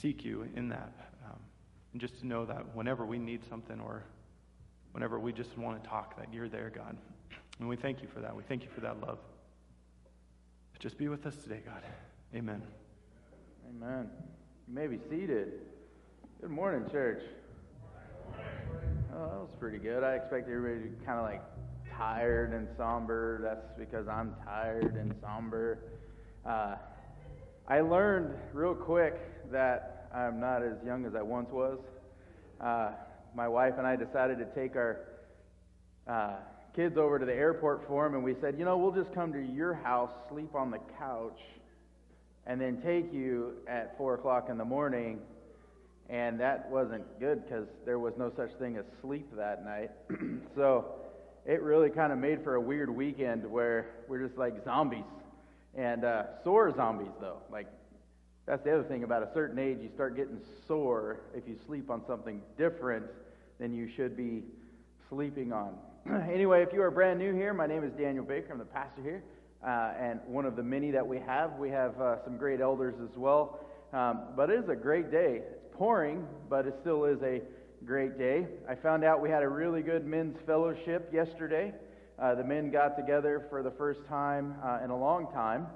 seek you in that. Um, and just to know that whenever we need something or whenever we just want to talk, that you're there, God. And we thank you for that. We thank you for that love. Just be with us today, God. Amen. Amen. You may be seated. Good morning, church. Oh, that was pretty good. I expect everybody to be kind of like tired and somber. That's because I'm tired and somber. Uh, I learned real quick that I'm not as young as I once was. Uh, my wife and I decided to take our uh, kids over to the airport for them, and we said, you know, we'll just come to your house, sleep on the couch, and then take you at 4 o'clock in the morning and that wasn't good because there was no such thing as sleep that night. so it really kind of made for a weird weekend where we're just like zombies and uh, sore zombies though. Like that's the other thing about a certain age, you start getting sore if you sleep on something different than you should be sleeping on. anyway, if you are brand new here, my name is Daniel Baker. I'm the pastor here. Uh, and one of the many that we have. We have uh, some great elders as well. Um, but it is a great day It's pouring, but it still is a great day. I found out we had a really good men's fellowship yesterday. Uh, the men got together for the first time uh, in a long time,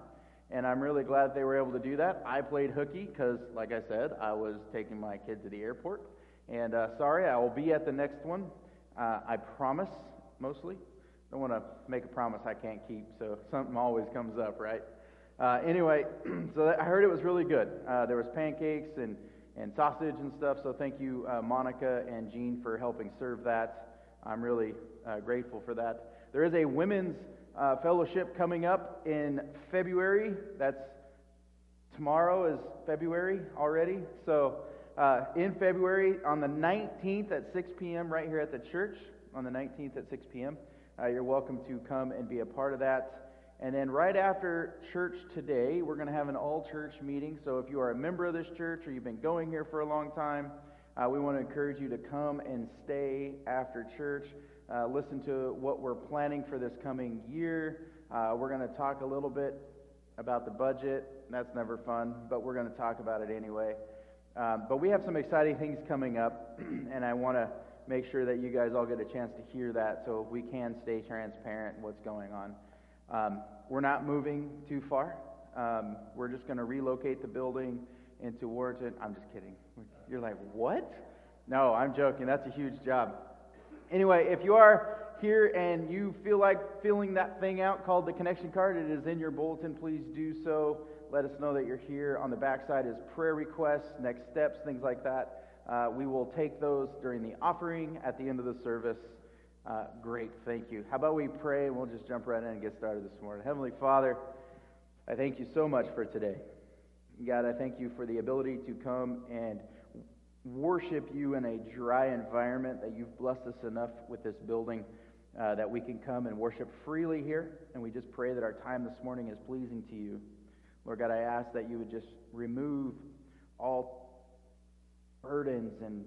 and I'm really glad they were able to do that. I played hooky because, like I said, I was taking my kid to the airport. And uh, sorry, I will be at the next one. Uh, I promise, mostly. Don't want to make a promise I can't keep, so something always comes up, right? Uh, anyway, so I heard it was really good. Uh, there was pancakes and and sausage and stuff. So thank you, Monica and Jean, for helping serve that. I'm really grateful for that. There is a women's uh, fellowship coming up in February. That's tomorrow is February already. So uh, in February, on the 19th at 6 p.m., right here at the church, on the 19th at 6 p.m., uh, you're welcome to come and be a part of that. And then right after church today, we're going to have an all church meeting. So if you are a member of this church or you've been going here for a long time, uh, we want to encourage you to come and stay after church. Uh, listen to what we're planning for this coming year. Uh, we're going to talk a little bit about the budget. That's never fun, but we're going to talk about it anyway. Um, but we have some exciting things coming up, and I want to make sure that you guys all get a chance to hear that so we can stay transparent what's going on. Um, we're not moving too far. Um, we're just going to relocate the building into Warrenton. I'm just kidding. You're like, what? No, I'm joking. That's a huge job. Anyway, if you are here and you feel like filling that thing out called the connection card, it is in your bulletin. Please do so. Let us know that you're here. On the backside is prayer requests, next steps, things like that. Uh, we will take those during the offering at the end of the service. Uh, great, thank you. How about we pray and we'll just jump right in and get started this morning. Heavenly Father, I thank you so much for today. God, I thank you for the ability to come and worship you in a dry environment, that you've blessed us enough with this building uh, that we can come and worship freely here. And we just pray that our time this morning is pleasing to you. Lord God, I ask that you would just remove all burdens and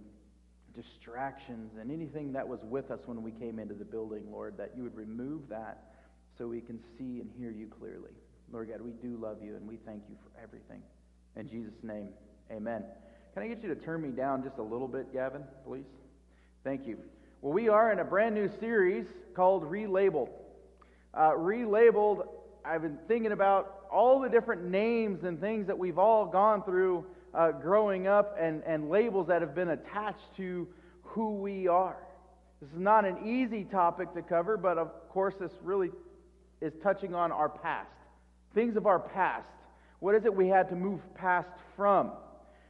distractions and anything that was with us when we came into the building, Lord, that you would remove that so we can see and hear you clearly. Lord God, we do love you and we thank you for everything. In Jesus' name, amen. Can I get you to turn me down just a little bit, Gavin, please? Thank you. Well, we are in a brand new series called Relabeled. Uh, relabeled, I've been thinking about all the different names and things that we've all gone through uh, growing up and, and labels that have been attached to who we are. This is not an easy topic to cover, but of course, this really is touching on our past. Things of our past. What is it we had to move past from?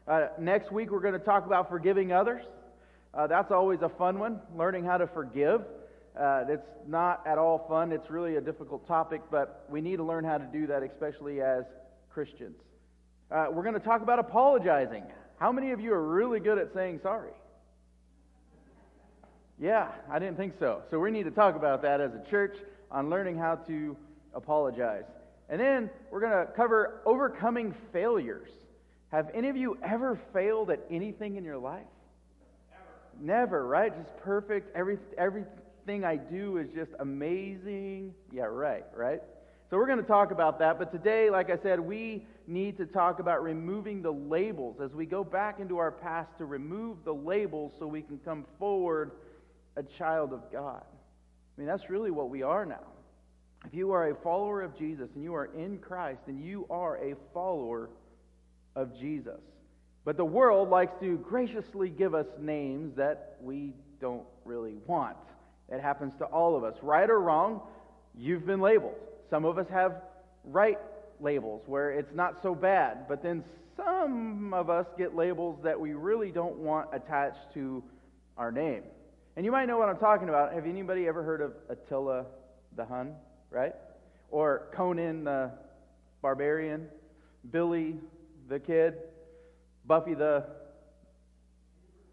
Uh, next week, we're going to talk about forgiving others. Uh, that's always a fun one, learning how to forgive. Uh, it's not at all fun. It's really a difficult topic, but we need to learn how to do that, especially as Christians. Uh, we're going to talk about apologizing. How many of you are really good at saying sorry? Yeah, I didn't think so. So we need to talk about that as a church on learning how to apologize. And then we're going to cover overcoming failures. Have any of you ever failed at anything in your life? Never, Never right? Just perfect. Every, everything I do is just amazing. Yeah, right, right? So we're going to talk about that. But today, like I said, we need to talk about removing the labels as we go back into our past to remove the labels so we can come forward a child of God. I mean, that's really what we are now. If you are a follower of Jesus and you are in Christ, then you are a follower of Jesus. But the world likes to graciously give us names that we don't really want. It happens to all of us. Right or wrong, you've been labeled. Some of us have right labels where it's not so bad, but then some of us get labels that we really don't want attached to our name. And you might know what I'm talking about. Have anybody ever heard of Attila the Hun, right? Or Conan the Barbarian, Billy the Kid, Buffy the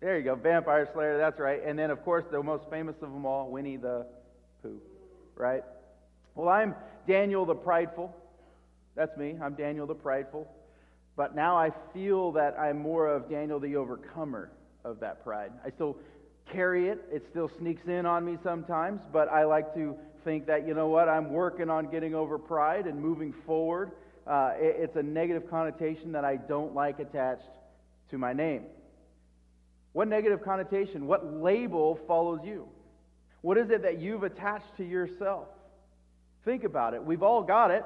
there you go, Vampire Slayer, that's right. And then, of course, the most famous of them all, Winnie the Pooh, right? Well, I'm Daniel the Prideful. That's me. I'm Daniel the Prideful. But now I feel that I'm more of Daniel the Overcomer of that pride. I still carry it, it still sneaks in on me sometimes, but I like to think that, you know what, I'm working on getting over pride and moving forward. Uh, it, it's a negative connotation that I don't like attached to my name. What negative connotation, what label follows you? What is it that you've attached to yourself? Think about it. We've all got it.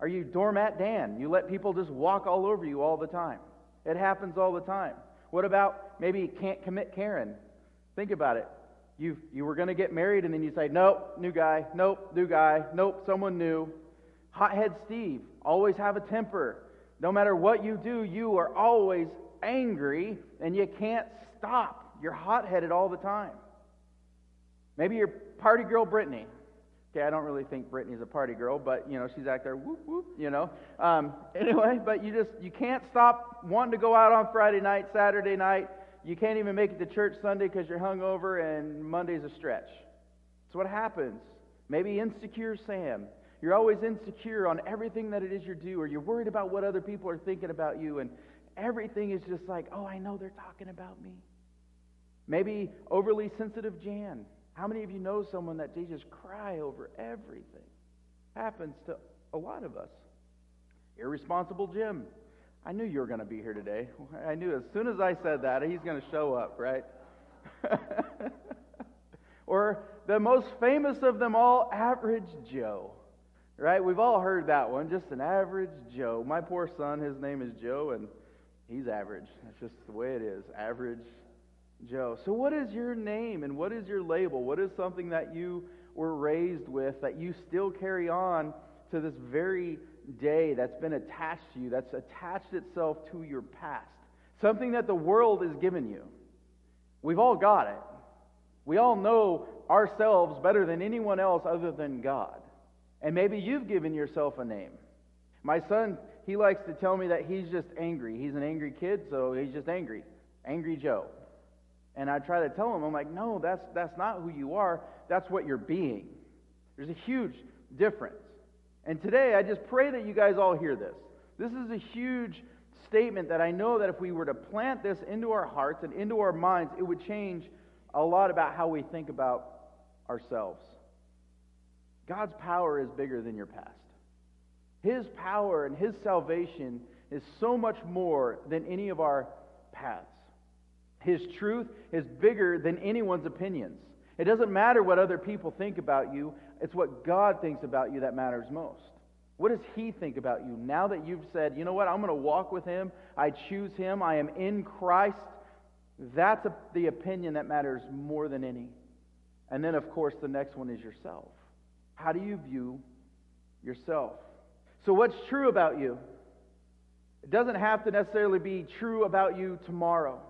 Are you doormat Dan? You let people just walk all over you all the time. It happens all the time. What about maybe you can't commit Karen? Think about it. You, you were going to get married and then you say, nope, new guy, nope, new guy, nope, someone new. Hothead Steve, always have a temper. No matter what you do, you are always angry and you can't stop. You're hot headed all the time. Maybe you're party girl Brittany. Okay, I don't really think Brittany's a party girl, but you know she's out there whoop whoop. You know. Um, anyway, but you just you can't stop wanting to go out on Friday night, Saturday night. You can't even make it to church Sunday because you're hungover, and Monday's a stretch. That's what happens. Maybe insecure Sam. You're always insecure on everything that it is you do, or you're worried about what other people are thinking about you, and everything is just like, oh, I know they're talking about me. Maybe overly sensitive Jan. How many of you know someone that they just cry over everything? Happens to a lot of us. Irresponsible Jim. I knew you were going to be here today. I knew as soon as I said that, he's going to show up, right? or the most famous of them all, Average Joe. Right? We've all heard that one. Just an average Joe. My poor son, his name is Joe, and he's average. That's just the way it is. Average Joe. So, what is your name and what is your label? What is something that you were raised with that you still carry on to this very day that's been attached to you, that's attached itself to your past? Something that the world has given you. We've all got it. We all know ourselves better than anyone else other than God. And maybe you've given yourself a name. My son, he likes to tell me that he's just angry. He's an angry kid, so he's just angry. Angry Joe. And I try to tell him, I'm like, no, that's, that's not who you are. That's what you're being. There's a huge difference. And today, I just pray that you guys all hear this. This is a huge statement that I know that if we were to plant this into our hearts and into our minds, it would change a lot about how we think about ourselves. God's power is bigger than your past. His power and His salvation is so much more than any of our paths. His truth is bigger than anyone's opinions. It doesn't matter what other people think about you, it's what God thinks about you that matters most. What does He think about you now that you've said, you know what, I'm going to walk with Him, I choose Him, I am in Christ? That's a, the opinion that matters more than any. And then, of course, the next one is yourself. How do you view yourself? So, what's true about you? It doesn't have to necessarily be true about you tomorrow.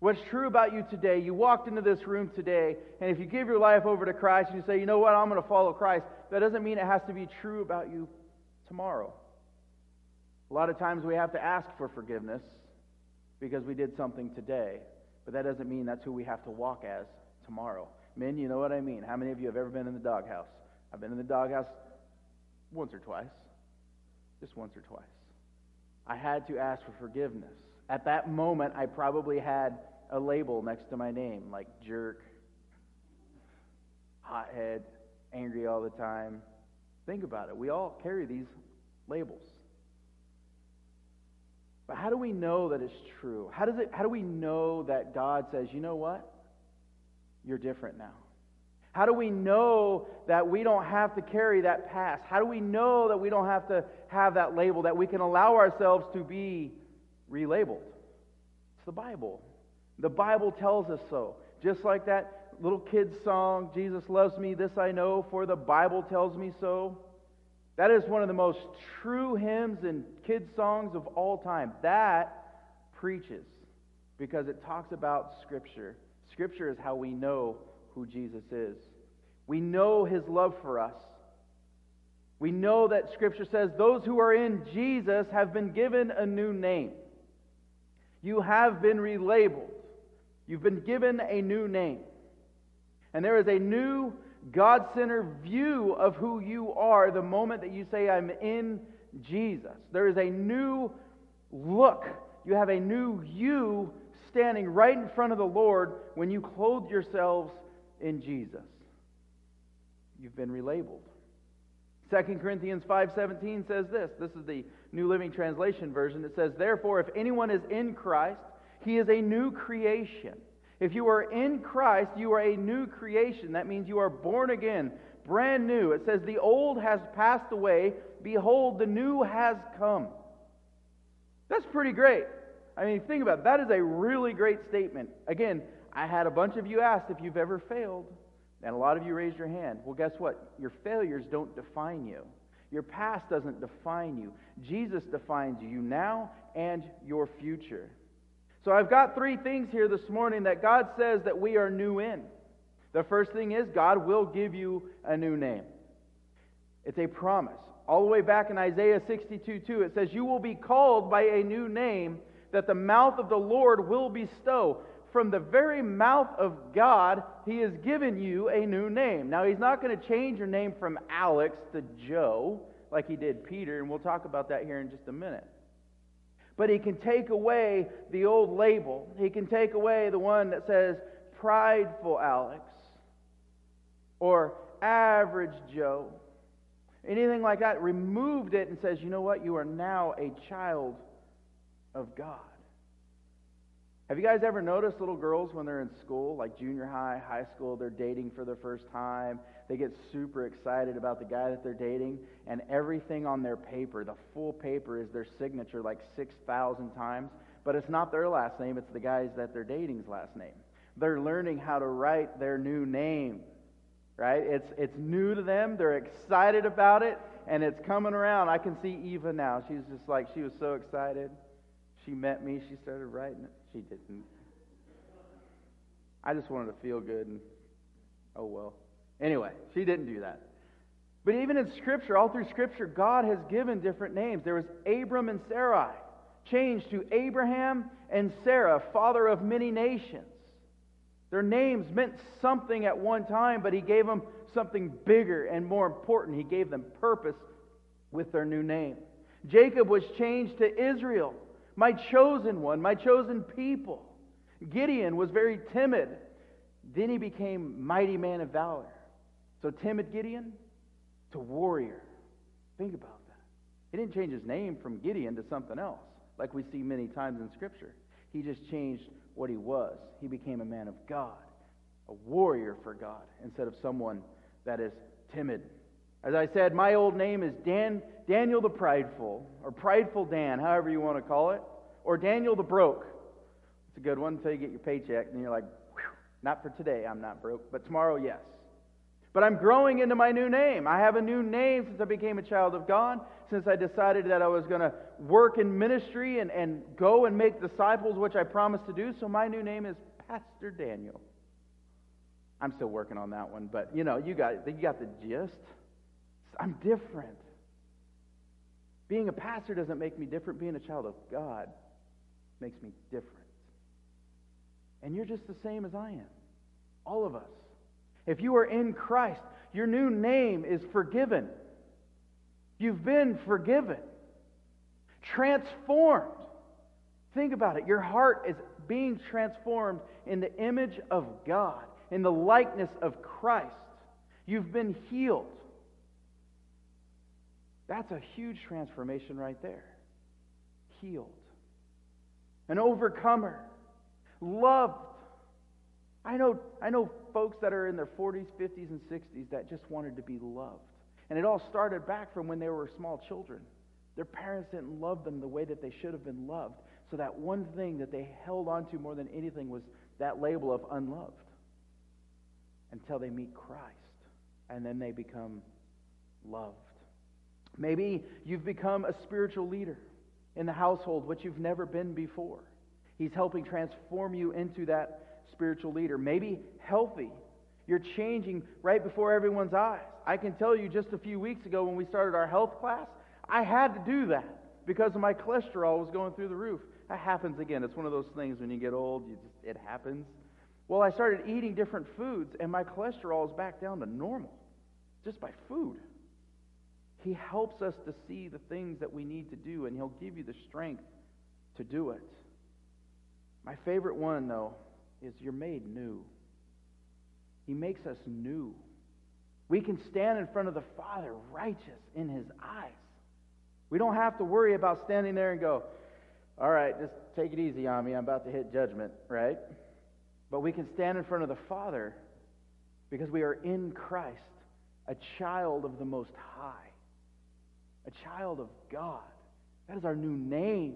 What's true about you today, you walked into this room today, and if you give your life over to Christ and you say, you know what, I'm going to follow Christ, that doesn't mean it has to be true about you tomorrow. A lot of times we have to ask for forgiveness because we did something today, but that doesn't mean that's who we have to walk as tomorrow. Men, you know what I mean. How many of you have ever been in the doghouse? I've been in the doghouse once or twice, just once or twice. I had to ask for forgiveness. At that moment, I probably had a label next to my name, like jerk, hothead, angry all the time, Think about it. We all carry these labels. But how do we know that it's true? How, does it, how do we know that God says, you know what? You're different now? How do we know that we don't have to carry that past? How do we know that we don't have to have that label, that we can allow ourselves to be relabeled? It's the Bible. The Bible tells us so. Just like that little kid's song, Jesus loves me, this I know, for the Bible tells me so. That is one of the most true hymns and kids' songs of all time. That preaches because it talks about Scripture. Scripture is how we know who Jesus is. We know his love for us. We know that Scripture says those who are in Jesus have been given a new name. You have been relabeled. You've been given a new name. And there is a new God centered view of who you are the moment that you say, I'm in Jesus. There is a new look. You have a new you standing right in front of the Lord when you clothe yourselves in Jesus. You've been relabeled. 2 Corinthians 5:17 says this. This is the New Living Translation version. It says, "Therefore if anyone is in Christ, he is a new creation." If you are in Christ, you are a new creation. That means you are born again, brand new. It says, The old has passed away. Behold, the new has come. That's pretty great. I mean, think about it. That is a really great statement. Again, I had a bunch of you asked if you've ever failed, and a lot of you raised your hand. Well, guess what? Your failures don't define you. Your past doesn't define you. Jesus defines you now and your future. So I've got three things here this morning that God says that we are new in. The first thing is God will give you a new name. It's a promise. All the way back in Isaiah 62 2, it says, You will be called by a new name that the mouth of the Lord will bestow. From the very mouth of God, He has given you a new name. Now, He's not going to change your name from Alex to Joe like He did Peter, and we'll talk about that here in just a minute. But he can take away the old label. He can take away the one that says prideful Alex or average Joe. Anything like that, removed it and says, you know what? You are now a child of God. Have you guys ever noticed little girls when they're in school, like junior high, high school, they're dating for the first time? They get super excited about the guy that they're dating, and everything on their paper, the full paper, is their signature like 6,000 times. But it's not their last name, it's the guy's that they're dating's last name. They're learning how to write their new name, right? It's, it's new to them, they're excited about it, and it's coming around. I can see Eva now. She's just like, she was so excited. She met me, she started writing it. She didn't. I just wanted to feel good, and oh well. Anyway, she didn't do that. But even in Scripture, all through Scripture, God has given different names. There was Abram and Sarai, changed to Abraham and Sarah, father of many nations. Their names meant something at one time, but He gave them something bigger and more important. He gave them purpose with their new name. Jacob was changed to Israel, my chosen one, my chosen people. Gideon was very timid. Then he became mighty man of valor. So timid Gideon to warrior. Think about that. He didn't change his name from Gideon to something else, like we see many times in Scripture. He just changed what he was. He became a man of God, a warrior for God, instead of someone that is timid. As I said, my old name is Dan, Daniel the Prideful, or Prideful Dan, however you want to call it, or Daniel the Broke. It's a good one until you get your paycheck, and you're like, not for today, I'm not broke, but tomorrow, yes. But I'm growing into my new name. I have a new name since I became a child of God, since I decided that I was going to work in ministry and, and go and make disciples, which I promised to do. So my new name is Pastor Daniel. I'm still working on that one, but you know, you got, you got the gist. I'm different. Being a pastor doesn't make me different. Being a child of God makes me different. And you're just the same as I am. All of us. If you are in Christ, your new name is forgiven. You've been forgiven, transformed. Think about it. Your heart is being transformed in the image of God, in the likeness of Christ. You've been healed. That's a huge transformation right there. Healed. An overcomer. Loved. I know, I know folks that are in their 40s, 50s, and 60s that just wanted to be loved. And it all started back from when they were small children. Their parents didn't love them the way that they should have been loved. So that one thing that they held on to more than anything was that label of unloved until they meet Christ. And then they become loved. Maybe you've become a spiritual leader in the household, which you've never been before. He's helping transform you into that spiritual leader. Maybe healthy. You're changing right before everyone's eyes. I can tell you just a few weeks ago when we started our health class, I had to do that because my cholesterol was going through the roof. That happens again. It's one of those things when you get old, you just, it happens. Well, I started eating different foods, and my cholesterol is back down to normal just by food. He helps us to see the things that we need to do, and He'll give you the strength to do it. My favorite one, though, is you're made new. He makes us new. We can stand in front of the Father righteous in His eyes. We don't have to worry about standing there and go, all right, just take it easy on me. I'm about to hit judgment, right? But we can stand in front of the Father because we are in Christ, a child of the Most High, a child of God. That is our new name.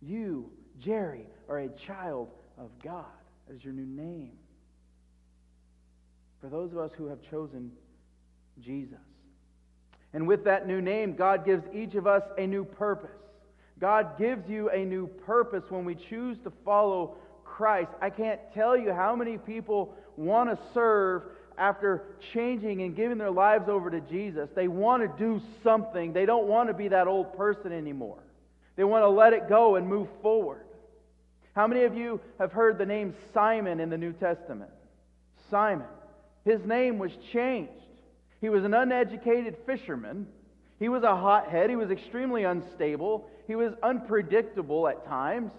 You, Jerry, are a child of God. That is your new name. For those of us who have chosen Jesus. And with that new name, God gives each of us a new purpose. God gives you a new purpose when we choose to follow Christ. I can't tell you how many people want to serve after changing and giving their lives over to Jesus. They want to do something. They don't want to be that old person anymore. They want to let it go and move forward. How many of you have heard the name Simon in the New Testament? Simon. His name was changed. He was an uneducated fisherman. He was a hothead. He was extremely unstable. He was unpredictable at times.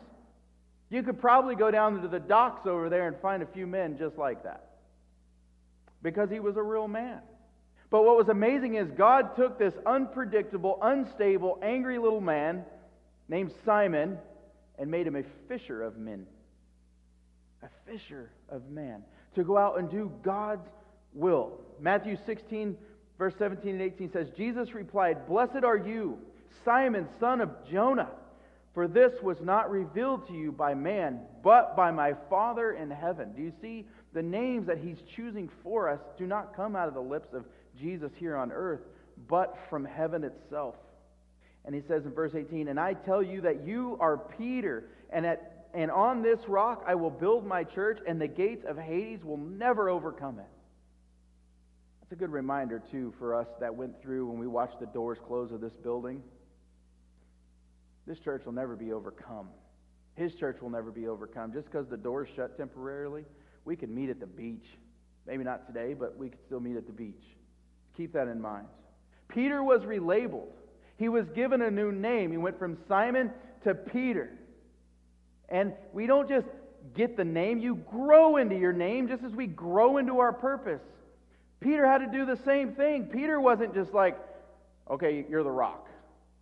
You could probably go down to the docks over there and find a few men just like that because he was a real man. But what was amazing is God took this unpredictable, unstable, angry little man named Simon and made him a fisher of men. A fisher of man, To go out and do God's will. Matthew 16, verse 17 and 18 says, Jesus replied, Blessed are you Simon, son of Jonah, for this was not revealed to you by man, but by my Father in heaven. Do you see the names that he's choosing for us do not come out of the lips of Jesus here on earth, but from heaven itself. And he says in verse 18, And I tell you that you are Peter, and, at, and on this rock I will build my church, and the gates of Hades will never overcome it. That's a good reminder, too, for us that went through when we watched the doors close of this building. This church will never be overcome. His church will never be overcome. Just because the door's shut temporarily, we could meet at the beach. Maybe not today, but we could still meet at the beach. Keep that in mind. Peter was relabeled. He was given a new name. He went from Simon to Peter. And we don't just get the name, you grow into your name just as we grow into our purpose. Peter had to do the same thing. Peter wasn't just like, okay, you're the rock.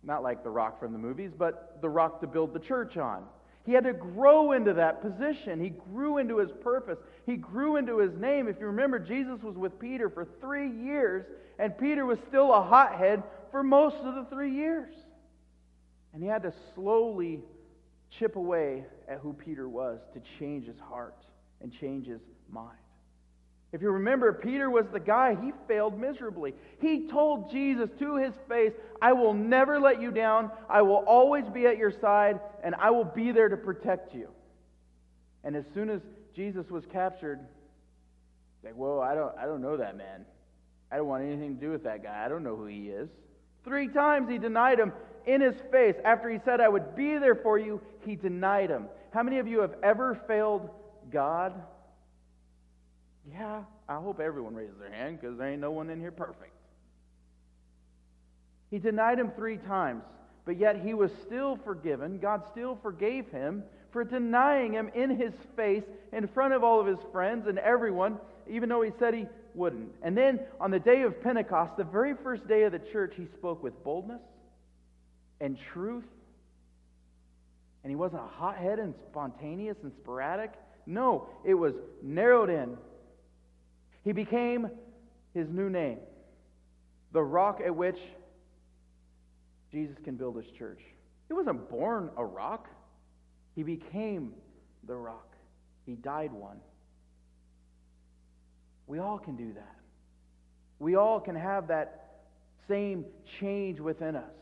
Not like the rock from the movies, but the rock to build the church on. He had to grow into that position. He grew into his purpose. He grew into his name. If you remember, Jesus was with Peter for three years, and Peter was still a hothead for most of the three years. And he had to slowly chip away at who Peter was to change his heart and change his mind. If you remember, Peter was the guy, he failed miserably. He told Jesus to his face, I will never let you down. I will always be at your side, and I will be there to protect you. And as soon as Jesus was captured, like, whoa, I don't, I don't know that man. I don't want anything to do with that guy. I don't know who he is. Three times he denied him in his face. After he said, I would be there for you, he denied him. How many of you have ever failed God? Yeah, I hope everyone raises their hand because there ain't no one in here perfect. He denied him three times, but yet he was still forgiven. God still forgave him for denying him in his face in front of all of his friends and everyone, even though he said he wouldn't. And then on the day of Pentecost, the very first day of the church, he spoke with boldness and truth. And he wasn't a hothead and spontaneous and sporadic. No, it was narrowed in. He became his new name, the rock at which Jesus can build his church. He wasn't born a rock, he became the rock. He died one. We all can do that. We all can have that same change within us.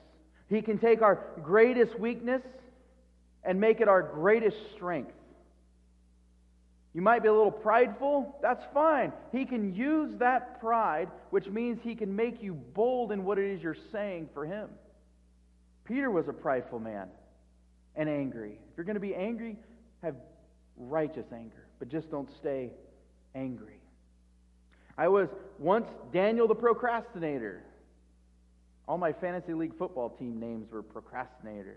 He can take our greatest weakness and make it our greatest strength. You might be a little prideful. That's fine. He can use that pride, which means he can make you bold in what it is you're saying for him. Peter was a prideful man and angry. If you're going to be angry, have righteous anger, but just don't stay angry. I was once Daniel the procrastinator. All my fantasy league football team names were procrastinator.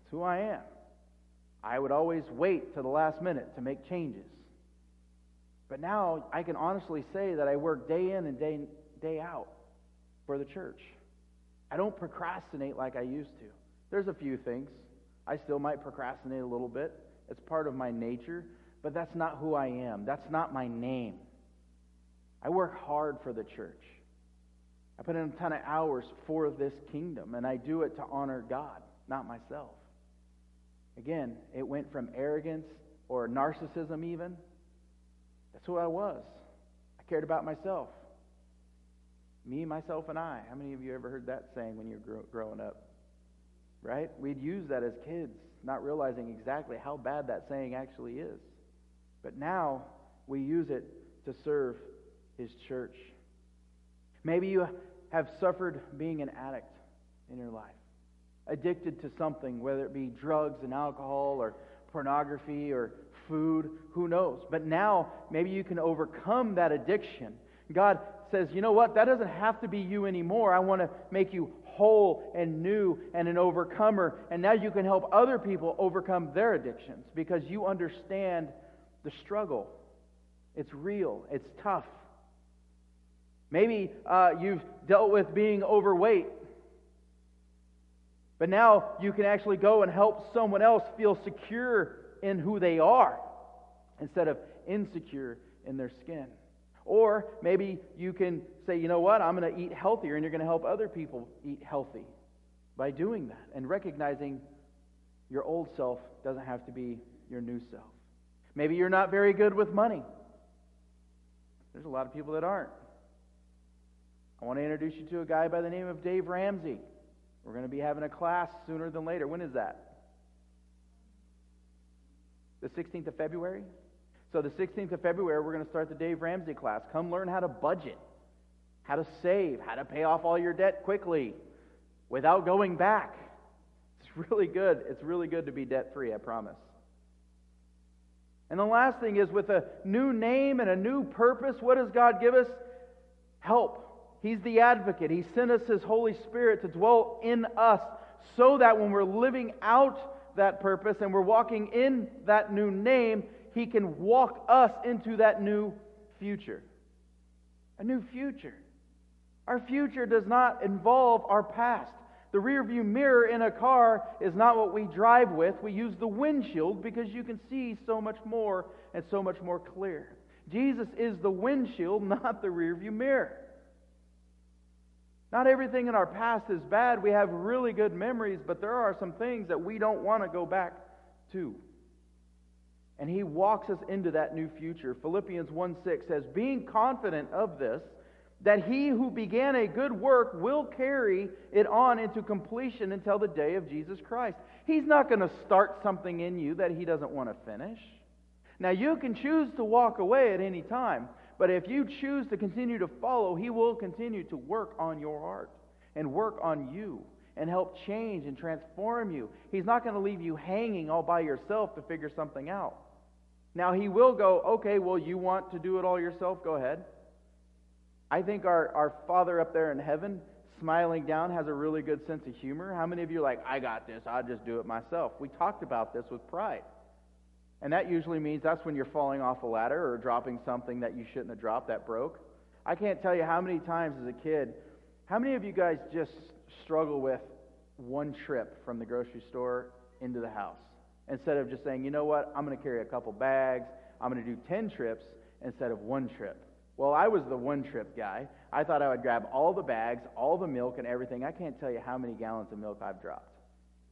It's who I am. I would always wait to the last minute to make changes. But now I can honestly say that I work day in and day, day out for the church. I don't procrastinate like I used to. There's a few things. I still might procrastinate a little bit. It's part of my nature, but that's not who I am. That's not my name. I work hard for the church. I put in a ton of hours for this kingdom, and I do it to honor God, not myself. Again, it went from arrogance or narcissism, even. That's who I was. I cared about myself. Me, myself, and I. How many of you ever heard that saying when you were growing up? Right? We'd use that as kids, not realizing exactly how bad that saying actually is. But now we use it to serve his church. Maybe you have suffered being an addict in your life, addicted to something, whether it be drugs and alcohol or pornography or food, who knows? But now maybe you can overcome that addiction. God says, you know what? That doesn't have to be you anymore. I want to make you whole and new and an overcomer. And now you can help other people overcome their addictions because you understand the struggle. It's real, it's tough. Maybe uh, you've dealt with being overweight. But now you can actually go and help someone else feel secure in who they are instead of insecure in their skin. Or maybe you can say, you know what, I'm going to eat healthier, and you're going to help other people eat healthy by doing that and recognizing your old self doesn't have to be your new self. Maybe you're not very good with money. There's a lot of people that aren't. I want to introduce you to a guy by the name of Dave Ramsey. We're going to be having a class sooner than later. When is that? The 16th of February? So, the 16th of February, we're going to start the Dave Ramsey class. Come learn how to budget, how to save, how to pay off all your debt quickly without going back. It's really good. It's really good to be debt free, I promise. And the last thing is with a new name and a new purpose, what does God give us? Help. He's the advocate. He sent us His Holy Spirit to dwell in us so that when we're living out that purpose and we're walking in that new name, He can walk us into that new future. A new future. Our future does not involve our past. The rearview mirror in a car is not what we drive with. We use the windshield because you can see so much more and so much more clear. Jesus is the windshield, not the rearview mirror. Not everything in our past is bad. We have really good memories, but there are some things that we don't want to go back to. And he walks us into that new future. Philippians 1 6 says, Being confident of this, that he who began a good work will carry it on into completion until the day of Jesus Christ. He's not going to start something in you that he doesn't want to finish. Now, you can choose to walk away at any time, but if you choose to continue to follow, He will continue to work on your heart and work on you and help change and transform you. He's not going to leave you hanging all by yourself to figure something out. Now, He will go, okay, well, you want to do it all yourself? Go ahead. I think our, our Father up there in heaven, smiling down, has a really good sense of humor. How many of you are like, I got this, I'll just do it myself? We talked about this with pride. And that usually means that's when you're falling off a ladder or dropping something that you shouldn't have dropped that broke. I can't tell you how many times as a kid, how many of you guys just struggle with one trip from the grocery store into the house? Instead of just saying, you know what, I'm going to carry a couple bags, I'm going to do 10 trips instead of one trip. Well, I was the one trip guy. I thought I would grab all the bags, all the milk, and everything. I can't tell you how many gallons of milk I've dropped.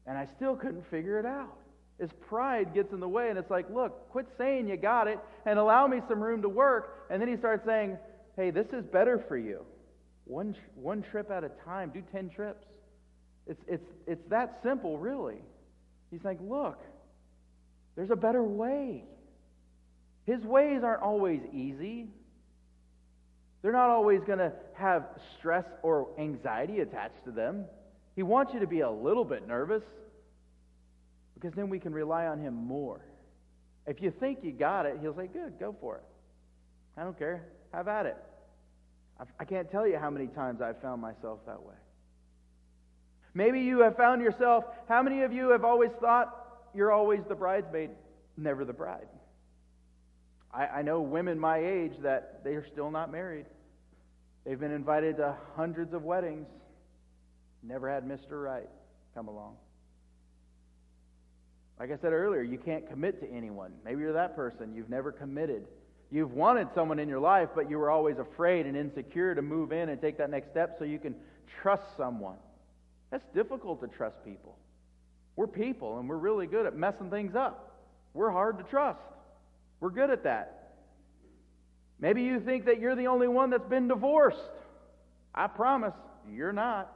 And I still couldn't figure it out. His pride gets in the way, and it's like, look, quit saying you got it and allow me some room to work. And then he starts saying, hey, this is better for you. One, one trip at a time, do 10 trips. It's, it's, it's that simple, really. He's like, look, there's a better way. His ways aren't always easy. They're not always going to have stress or anxiety attached to them. He wants you to be a little bit nervous because then we can rely on Him more. If you think you got it, He'll say, Good, go for it. I don't care. Have at it. I can't tell you how many times I've found myself that way. Maybe you have found yourself, how many of you have always thought you're always the bridesmaid, never the bride? I, I know women my age that they are still not married. They've been invited to hundreds of weddings, never had Mr. Right come along. Like I said earlier, you can't commit to anyone. Maybe you're that person. You've never committed. You've wanted someone in your life, but you were always afraid and insecure to move in and take that next step so you can trust someone. That's difficult to trust people. We're people, and we're really good at messing things up. We're hard to trust. We're good at that. Maybe you think that you're the only one that's been divorced. I promise you're not.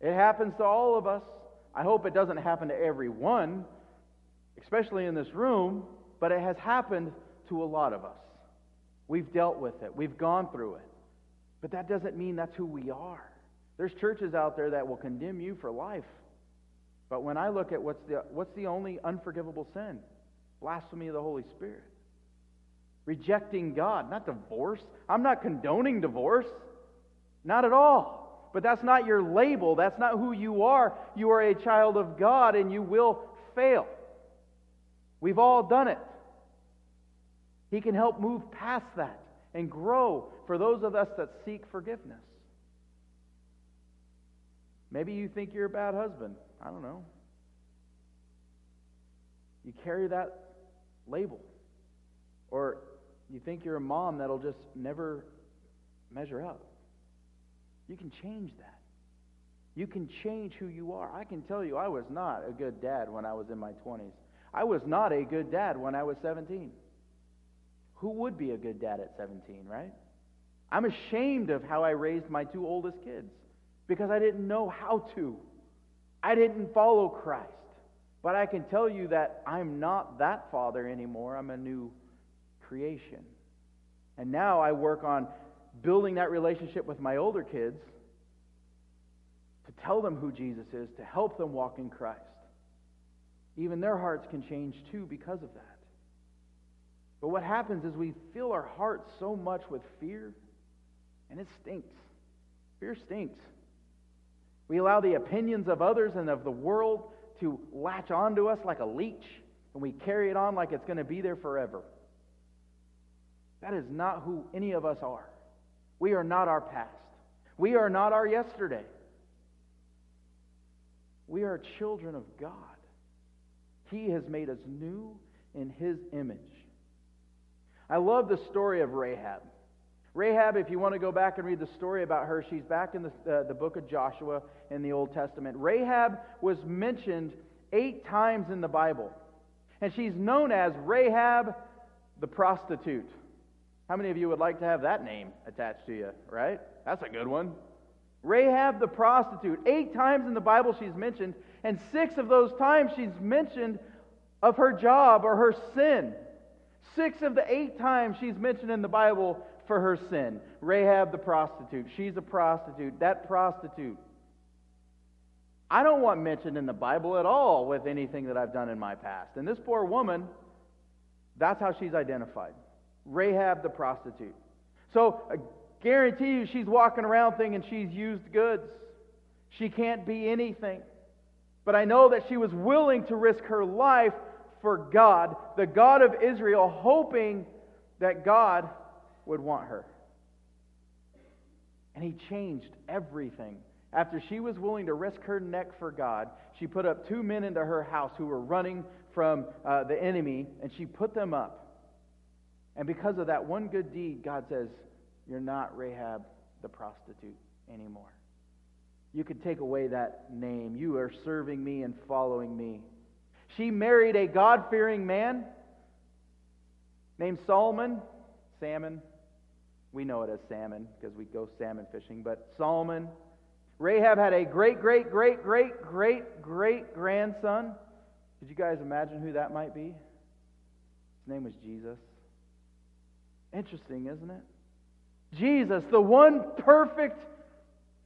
It happens to all of us. I hope it doesn't happen to everyone, especially in this room, but it has happened to a lot of us. We've dealt with it, we've gone through it. But that doesn't mean that's who we are. There's churches out there that will condemn you for life. But when I look at what's the, what's the only unforgivable sin? Blasphemy of the Holy Spirit. Rejecting God, not divorce. I'm not condoning divorce. Not at all. But that's not your label. That's not who you are. You are a child of God and you will fail. We've all done it. He can help move past that and grow for those of us that seek forgiveness. Maybe you think you're a bad husband. I don't know. You carry that label. Or you think you're a mom that'll just never measure up. You can change that. You can change who you are. I can tell you, I was not a good dad when I was in my 20s. I was not a good dad when I was 17. Who would be a good dad at 17, right? I'm ashamed of how I raised my two oldest kids because I didn't know how to. I didn't follow Christ. But I can tell you that I'm not that father anymore. I'm a new creation. And now I work on building that relationship with my older kids to tell them who Jesus is, to help them walk in Christ. Even their hearts can change too because of that. But what happens is we fill our hearts so much with fear, and it stinks. Fear stinks. We allow the opinions of others and of the world to latch onto us like a leech, and we carry it on like it's going to be there forever. That is not who any of us are. We are not our past. We are not our yesterday. We are children of God. He has made us new in His image. I love the story of Rahab. Rahab, if you want to go back and read the story about her, she's back in the, uh, the book of Joshua in the Old Testament. Rahab was mentioned eight times in the Bible, and she's known as Rahab the prostitute. How many of you would like to have that name attached to you, right? That's a good one. Rahab the prostitute. Eight times in the Bible she's mentioned, and six of those times she's mentioned of her job or her sin. Six of the eight times she's mentioned in the Bible for her sin. Rahab the prostitute. She's a prostitute. That prostitute. I don't want mentioned in the Bible at all with anything that I've done in my past. And this poor woman, that's how she's identified. Rahab the prostitute. So I guarantee you she's walking around thinking she's used goods. She can't be anything. But I know that she was willing to risk her life for God, the God of Israel, hoping that God would want her. And he changed everything. After she was willing to risk her neck for God, she put up two men into her house who were running from uh, the enemy, and she put them up. And because of that one good deed, God says, You're not Rahab the prostitute anymore. You can take away that name. You are serving me and following me. She married a God fearing man named Solomon. Salmon. We know it as salmon because we go salmon fishing, but Solomon. Rahab had a great, great, great, great, great, great grandson. Could you guys imagine who that might be? His name was Jesus. Interesting, isn't it? Jesus, the one perfect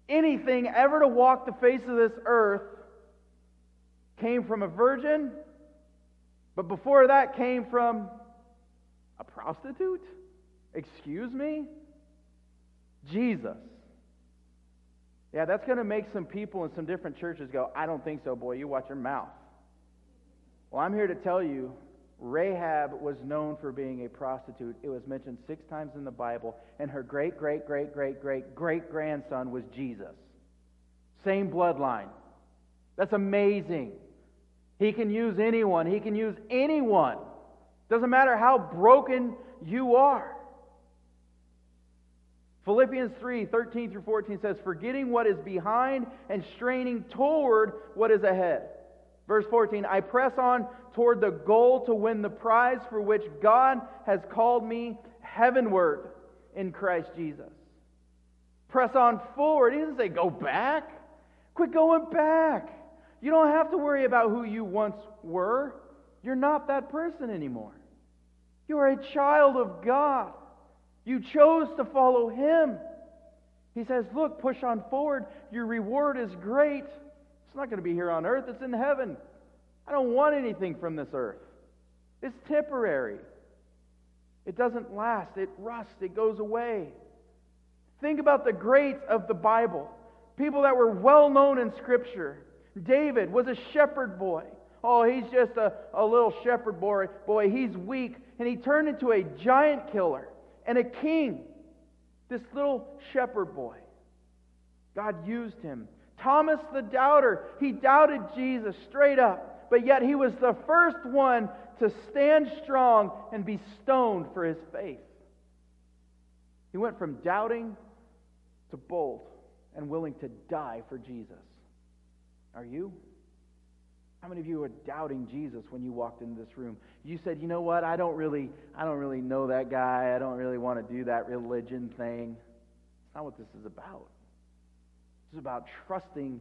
anything ever to walk the face of this earth, came from a virgin, but before that came from a prostitute? Excuse me? Jesus. Yeah, that's going to make some people in some different churches go, I don't think so, boy. You watch your mouth. Well, I'm here to tell you Rahab was known for being a prostitute. It was mentioned six times in the Bible, and her great, great, great, great, great, great grandson was Jesus. Same bloodline. That's amazing. He can use anyone, he can use anyone. Doesn't matter how broken you are. Philippians 3 13 through 14 says, Forgetting what is behind and straining toward what is ahead. Verse 14, I press on toward the goal to win the prize for which God has called me heavenward in Christ Jesus. Press on forward. He doesn't say go back. Quit going back. You don't have to worry about who you once were. You're not that person anymore. You are a child of God. You chose to follow Him. He says, Look, push on forward. Your reward is great. It's not going to be here on earth, it's in heaven. I don't want anything from this earth. It's temporary. It doesn't last, it rusts, it goes away. Think about the greats of the Bible, people that were well known in Scripture. David was a shepherd boy. Oh, he's just a, a little shepherd boy. Boy, he's weak. And he turned into a giant killer and a king. This little shepherd boy. God used him. Thomas the doubter, he doubted Jesus straight up, but yet he was the first one to stand strong and be stoned for his faith. He went from doubting to bold and willing to die for Jesus. Are you? How many of you are doubting Jesus when you walked into this room? You said, "You know what? I don't really I don't really know that guy. I don't really want to do that religion thing." That's not what this is about. This is about trusting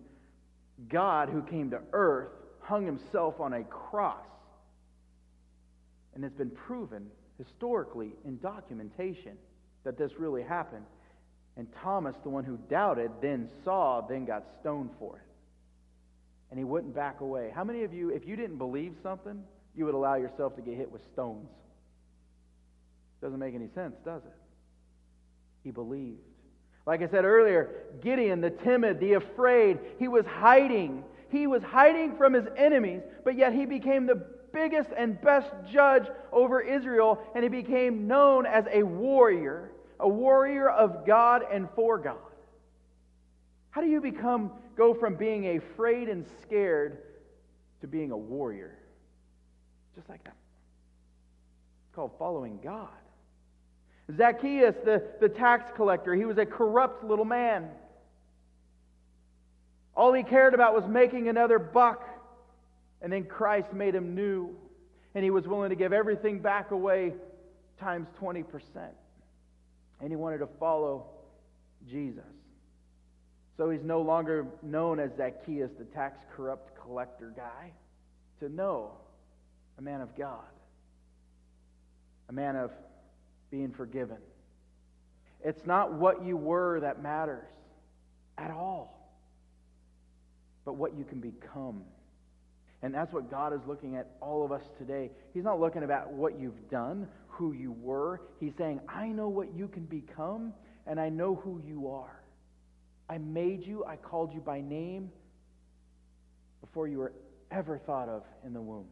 God who came to earth, hung himself on a cross. And it's been proven historically in documentation that this really happened. And Thomas, the one who doubted, then saw, then got stoned for it. And he wouldn't back away. How many of you, if you didn't believe something, you would allow yourself to get hit with stones? Doesn't make any sense, does it? He believed. Like I said earlier, Gideon, the timid, the afraid, he was hiding. He was hiding from his enemies, but yet he became the biggest and best judge over Israel, and he became known as a warrior, a warrior of God and for God. How do you become go from being afraid and scared to being a warrior? Just like that. It's called following God. Zacchaeus, the, the tax collector, he was a corrupt little man. All he cared about was making another buck. And then Christ made him new. And he was willing to give everything back away times 20%. And he wanted to follow Jesus. So he's no longer known as Zacchaeus, the tax corrupt collector guy, to know a man of God, a man of being forgiven. It's not what you were that matters at all, but what you can become. And that's what God is looking at all of us today. He's not looking about what you've done, who you were. He's saying, I know what you can become, and I know who you are. I made you, I called you by name before you were ever thought of in the womb.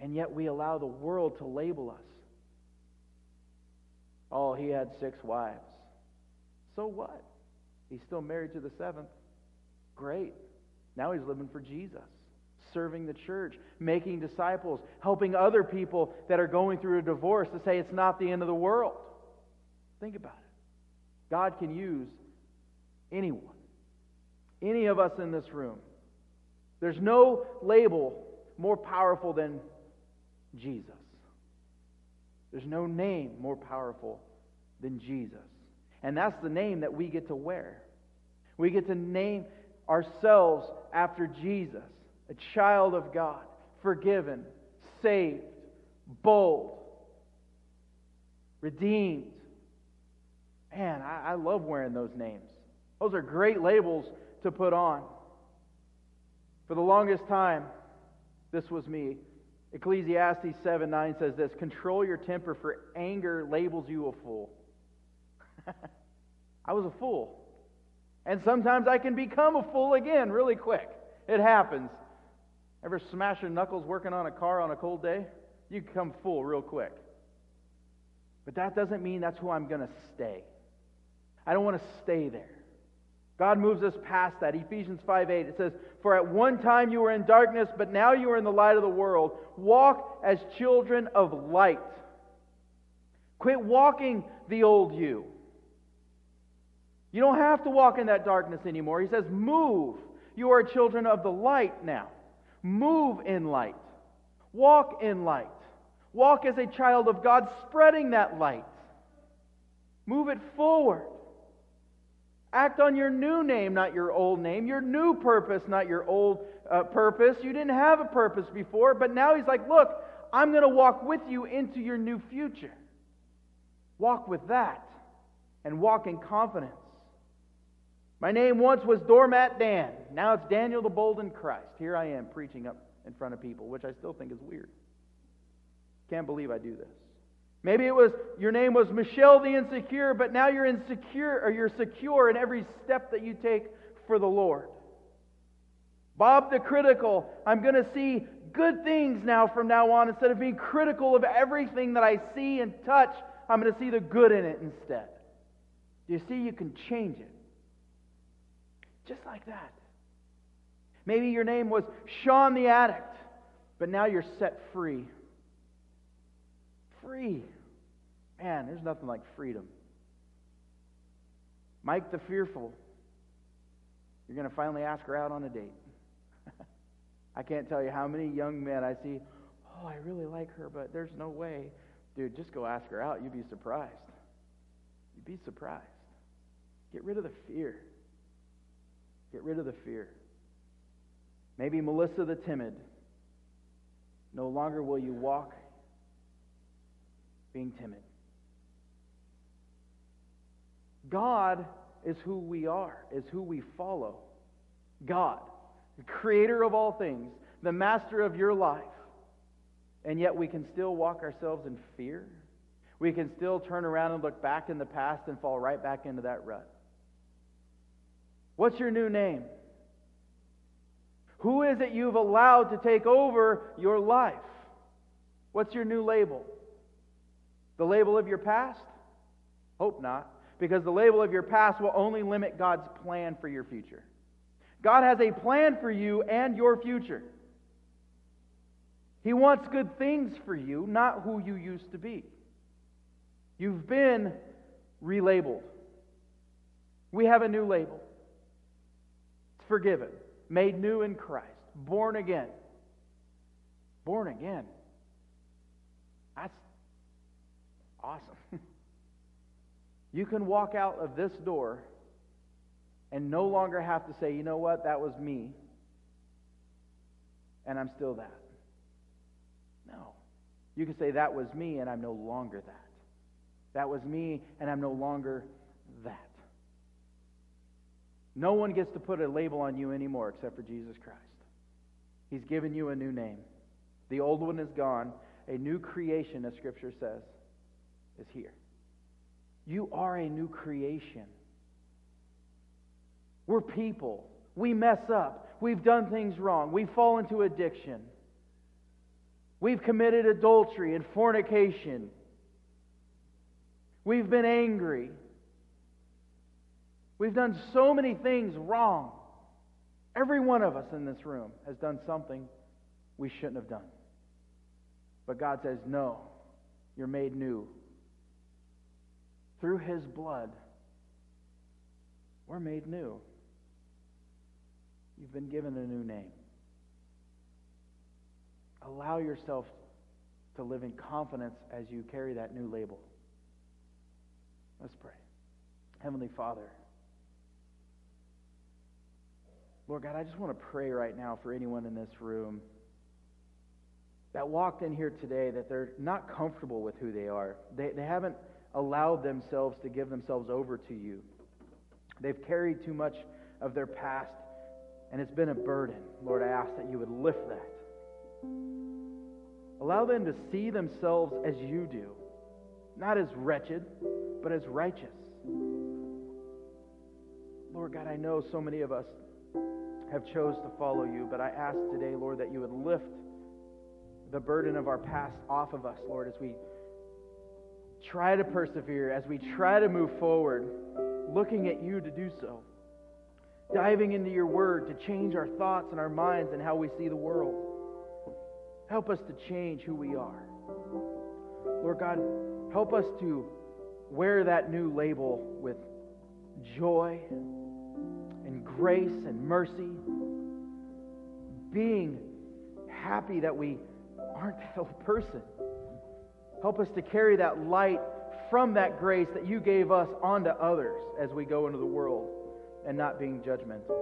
And yet we allow the world to label us. Oh, he had six wives. So what? He's still married to the seventh. Great. Now he's living for Jesus, serving the church, making disciples, helping other people that are going through a divorce to say it's not the end of the world. Think about it. God can use anyone, any of us in this room. There's no label more powerful than Jesus. There's no name more powerful than Jesus. And that's the name that we get to wear. We get to name ourselves after Jesus, a child of God, forgiven, saved, bold, redeemed. Man, I, I love wearing those names. Those are great labels to put on. For the longest time, this was me. Ecclesiastes 7 9 says this Control your temper, for anger labels you a fool. I was a fool. And sometimes I can become a fool again really quick. It happens. Ever smash your knuckles working on a car on a cold day? You become fool real quick. But that doesn't mean that's who I'm going to stay. I don't want to stay there. God moves us past that. Ephesians 5 8, it says, For at one time you were in darkness, but now you are in the light of the world. Walk as children of light. Quit walking the old you. You don't have to walk in that darkness anymore. He says, Move. You are children of the light now. Move in light. Walk in light. Walk as a child of God, spreading that light. Move it forward. Act on your new name, not your old name. Your new purpose, not your old uh, purpose. You didn't have a purpose before, but now he's like, Look, I'm going to walk with you into your new future. Walk with that and walk in confidence. My name once was Doormat Dan. Now it's Daniel the Bold in Christ. Here I am preaching up in front of people, which I still think is weird. Can't believe I do this. Maybe it was your name was Michelle the Insecure, but now you're insecure or you're secure in every step that you take for the Lord. Bob the Critical, I'm going to see good things now from now on instead of being critical of everything that I see and touch. I'm going to see the good in it instead. You see, you can change it. Just like that. Maybe your name was Sean the Addict, but now you're set free. Free. Man, there's nothing like freedom. Mike the Fearful, you're going to finally ask her out on a date. I can't tell you how many young men I see, oh, I really like her, but there's no way. Dude, just go ask her out. You'd be surprised. You'd be surprised. Get rid of the fear. Get rid of the fear. Maybe Melissa the timid. No longer will you walk being timid. God is who we are, is who we follow. God, the creator of all things, the master of your life. And yet we can still walk ourselves in fear. We can still turn around and look back in the past and fall right back into that rut. What's your new name? Who is it you've allowed to take over your life? What's your new label? The label of your past? Hope not, because the label of your past will only limit God's plan for your future. God has a plan for you and your future. He wants good things for you, not who you used to be. You've been relabeled. We have a new label It's forgiven, made new in Christ, born again. Born again. That's awesome. you can walk out of this door and no longer have to say, you know what, that was me, and I'm still that. No. You can say, that was me, and I'm no longer that. That was me, and I'm no longer that. No one gets to put a label on you anymore except for Jesus Christ. He's given you a new name. The old one is gone. A new creation, as Scripture says, is here. You are a new creation. We're people. We mess up. We've done things wrong. We fall into addiction. We've committed adultery and fornication. We've been angry. We've done so many things wrong. Every one of us in this room has done something we shouldn't have done. But God says, No, you're made new. Through His blood, we're made new. You've been given a new name. Allow yourself to live in confidence as you carry that new label. Let's pray. Heavenly Father, Lord God, I just want to pray right now for anyone in this room that walked in here today that they're not comfortable with who they are. They, they haven't allowed themselves to give themselves over to you. They've carried too much of their past, and it's been a burden. Lord, I ask that you would lift that. Allow them to see themselves as you do, not as wretched, but as righteous. Lord God, I know so many of us have chose to follow you, but I ask today, Lord, that you would lift the burden of our past off of us, Lord, as we try to persevere, as we try to move forward, looking at you to do so. Diving into your word to change our thoughts and our minds and how we see the world. Help us to change who we are. Lord God, help us to wear that new label with joy and grace and mercy, being happy that we aren't that old person. Help us to carry that light from that grace that you gave us onto others as we go into the world and not being judgmental.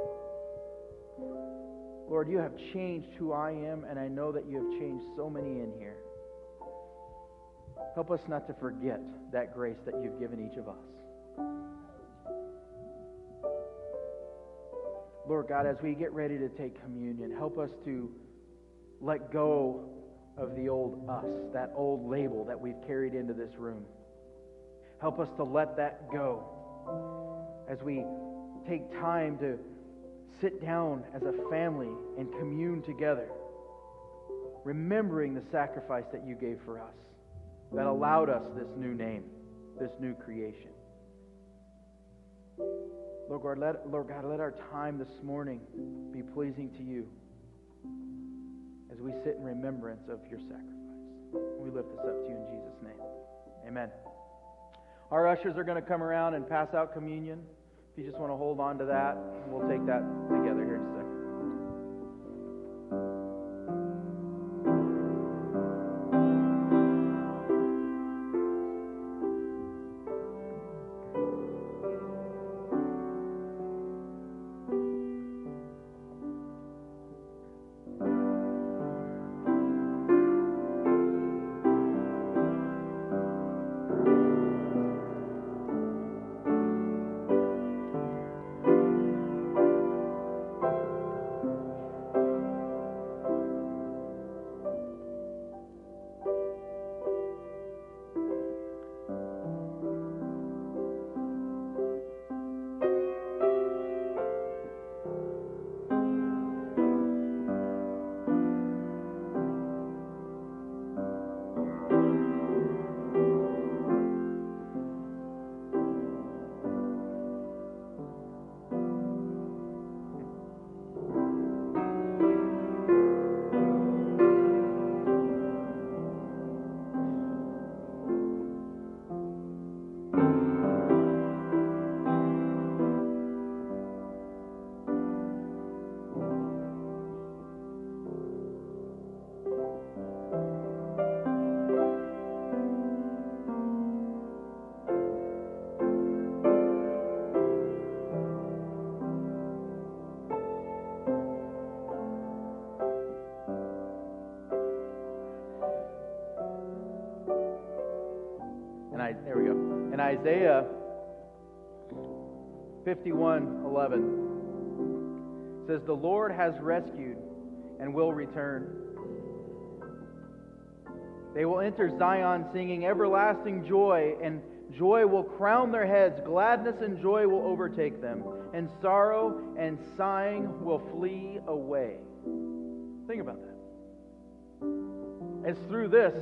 Lord, you have changed who I am, and I know that you have changed so many in here. Help us not to forget that grace that you've given each of us. Lord God, as we get ready to take communion, help us to let go of the old us, that old label that we've carried into this room. Help us to let that go as we take time to sit down as a family and commune together, remembering the sacrifice that you gave for us that allowed us this new name, this new creation. Lord God, let, Lord God, let our time this morning be pleasing to you as we sit in remembrance of your sacrifice. We lift this up to you in Jesus' name. Amen. Our ushers are going to come around and pass out communion. If you just want to hold on to that, we'll take that together In Isaiah 51 11 says, The Lord has rescued and will return. They will enter Zion singing everlasting joy, and joy will crown their heads. Gladness and joy will overtake them, and sorrow and sighing will flee away. Think about that. It's through this.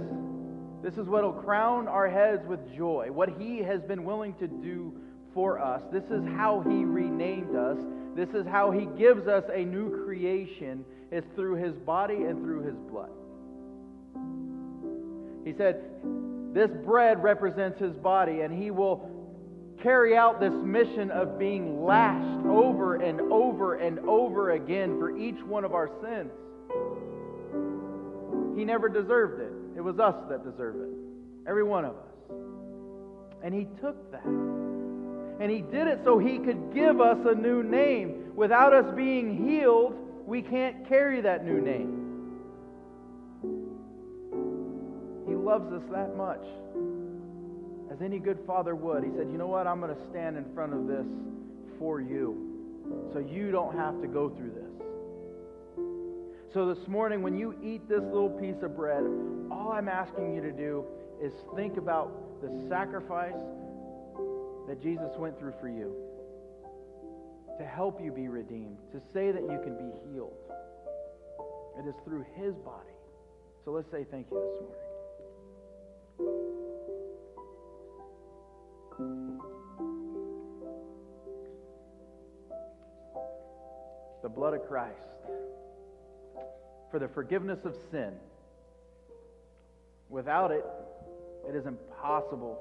This is what will crown our heads with joy. What He has been willing to do for us. This is how He renamed us. This is how He gives us a new creation. It's through His body and through His blood. He said, This bread represents His body, and He will carry out this mission of being lashed over and over and over again for each one of our sins. He never deserved it. Was us that deserve it. Every one of us. And He took that. And He did it so He could give us a new name. Without us being healed, we can't carry that new name. He loves us that much. As any good father would. He said, You know what? I'm going to stand in front of this for you. So you don't have to go through this. So this morning, when you eat this little piece of bread, all I'm asking you to do is think about the sacrifice that Jesus went through for you to help you be redeemed, to say that you can be healed. It is through his body. So let's say thank you this morning. The blood of Christ for the forgiveness of sin. Without it, it is impossible.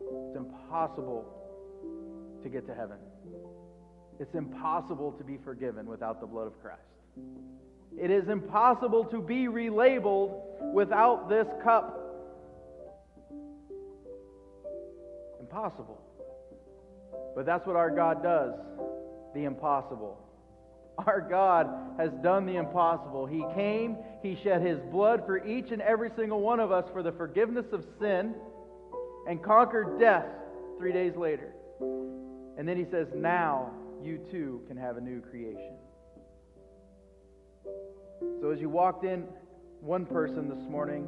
It's impossible to get to heaven. It's impossible to be forgiven without the blood of Christ. It is impossible to be relabeled without this cup. Impossible. But that's what our God does the impossible. Our God has done the impossible. He came, He shed His blood for each and every single one of us for the forgiveness of sin and conquered death three days later. And then He says, Now you too can have a new creation. So as you walked in, one person this morning,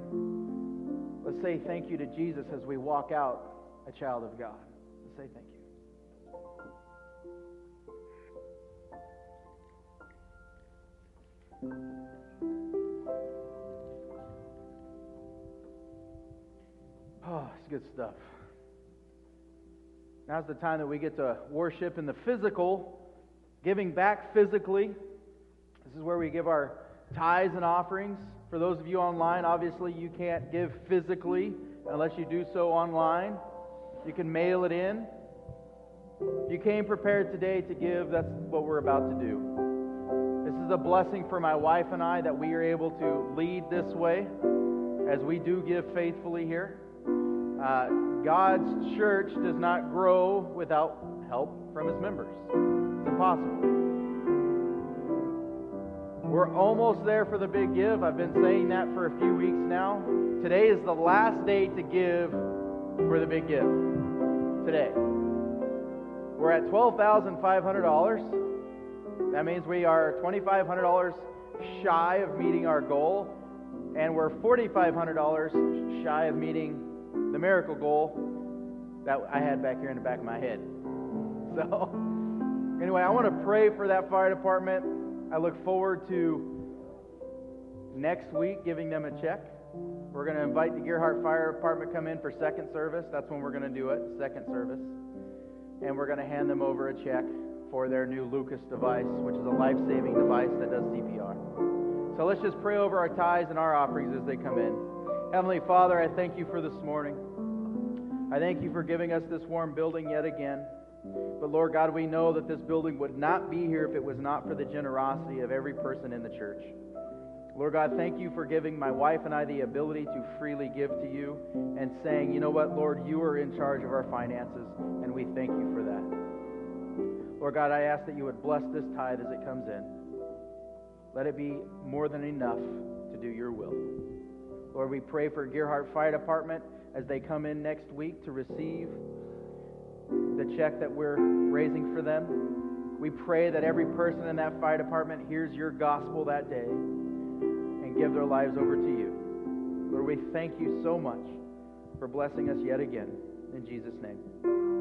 let's say thank you to Jesus as we walk out a child of God. Let's say thank you. Oh, it's good stuff. Now's the time that we get to worship in the physical, giving back physically. This is where we give our tithes and offerings. For those of you online, obviously you can't give physically unless you do so online. You can mail it in. You came prepared today to give, that's what we're about to do. Is a blessing for my wife and I that we are able to lead this way as we do give faithfully here. Uh, God's church does not grow without help from his members. It's impossible. We're almost there for the big give. I've been saying that for a few weeks now. Today is the last day to give for the big give. Today. We're at $12,500. That means we are $2,500 shy of meeting our goal, and we're $4,500 shy of meeting the miracle goal that I had back here in the back of my head. So, anyway, I want to pray for that fire department. I look forward to next week giving them a check. We're going to invite the Gearhart Fire Department come in for second service. That's when we're going to do it, second service. And we're going to hand them over a check for their new Lucas device, which is a life saving device that does CPR. So let's just pray over our tithes and our offerings as they come in. Heavenly Father, I thank you for this morning. I thank you for giving us this warm building yet again. But Lord God, we know that this building would not be here if it was not for the generosity of every person in the church. Lord God, thank you for giving my wife and I the ability to freely give to you and saying, you know what, Lord, you are in charge of our finances, and we thank you for that. Lord God, I ask that you would bless this tithe as it comes in. Let it be more than enough to do your will. Lord, we pray for Gearhart Fire Department as they come in next week to receive the check that we're raising for them. We pray that every person in that fire department hears your gospel that day and give their lives over to you. Lord, we thank you so much for blessing us yet again. In Jesus' name.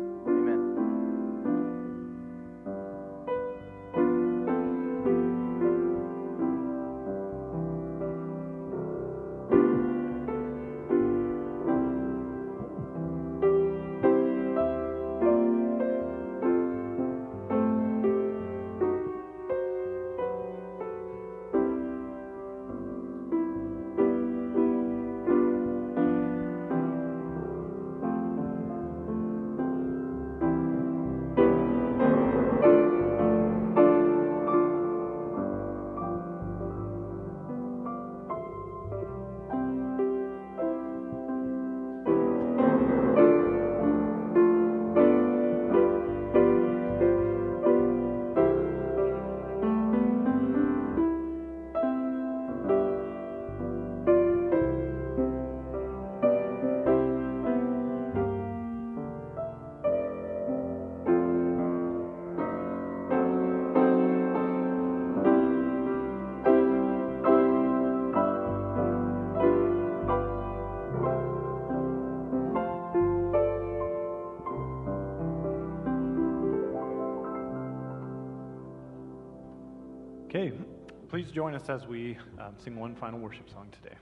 Please join us as we um, sing one final worship song today.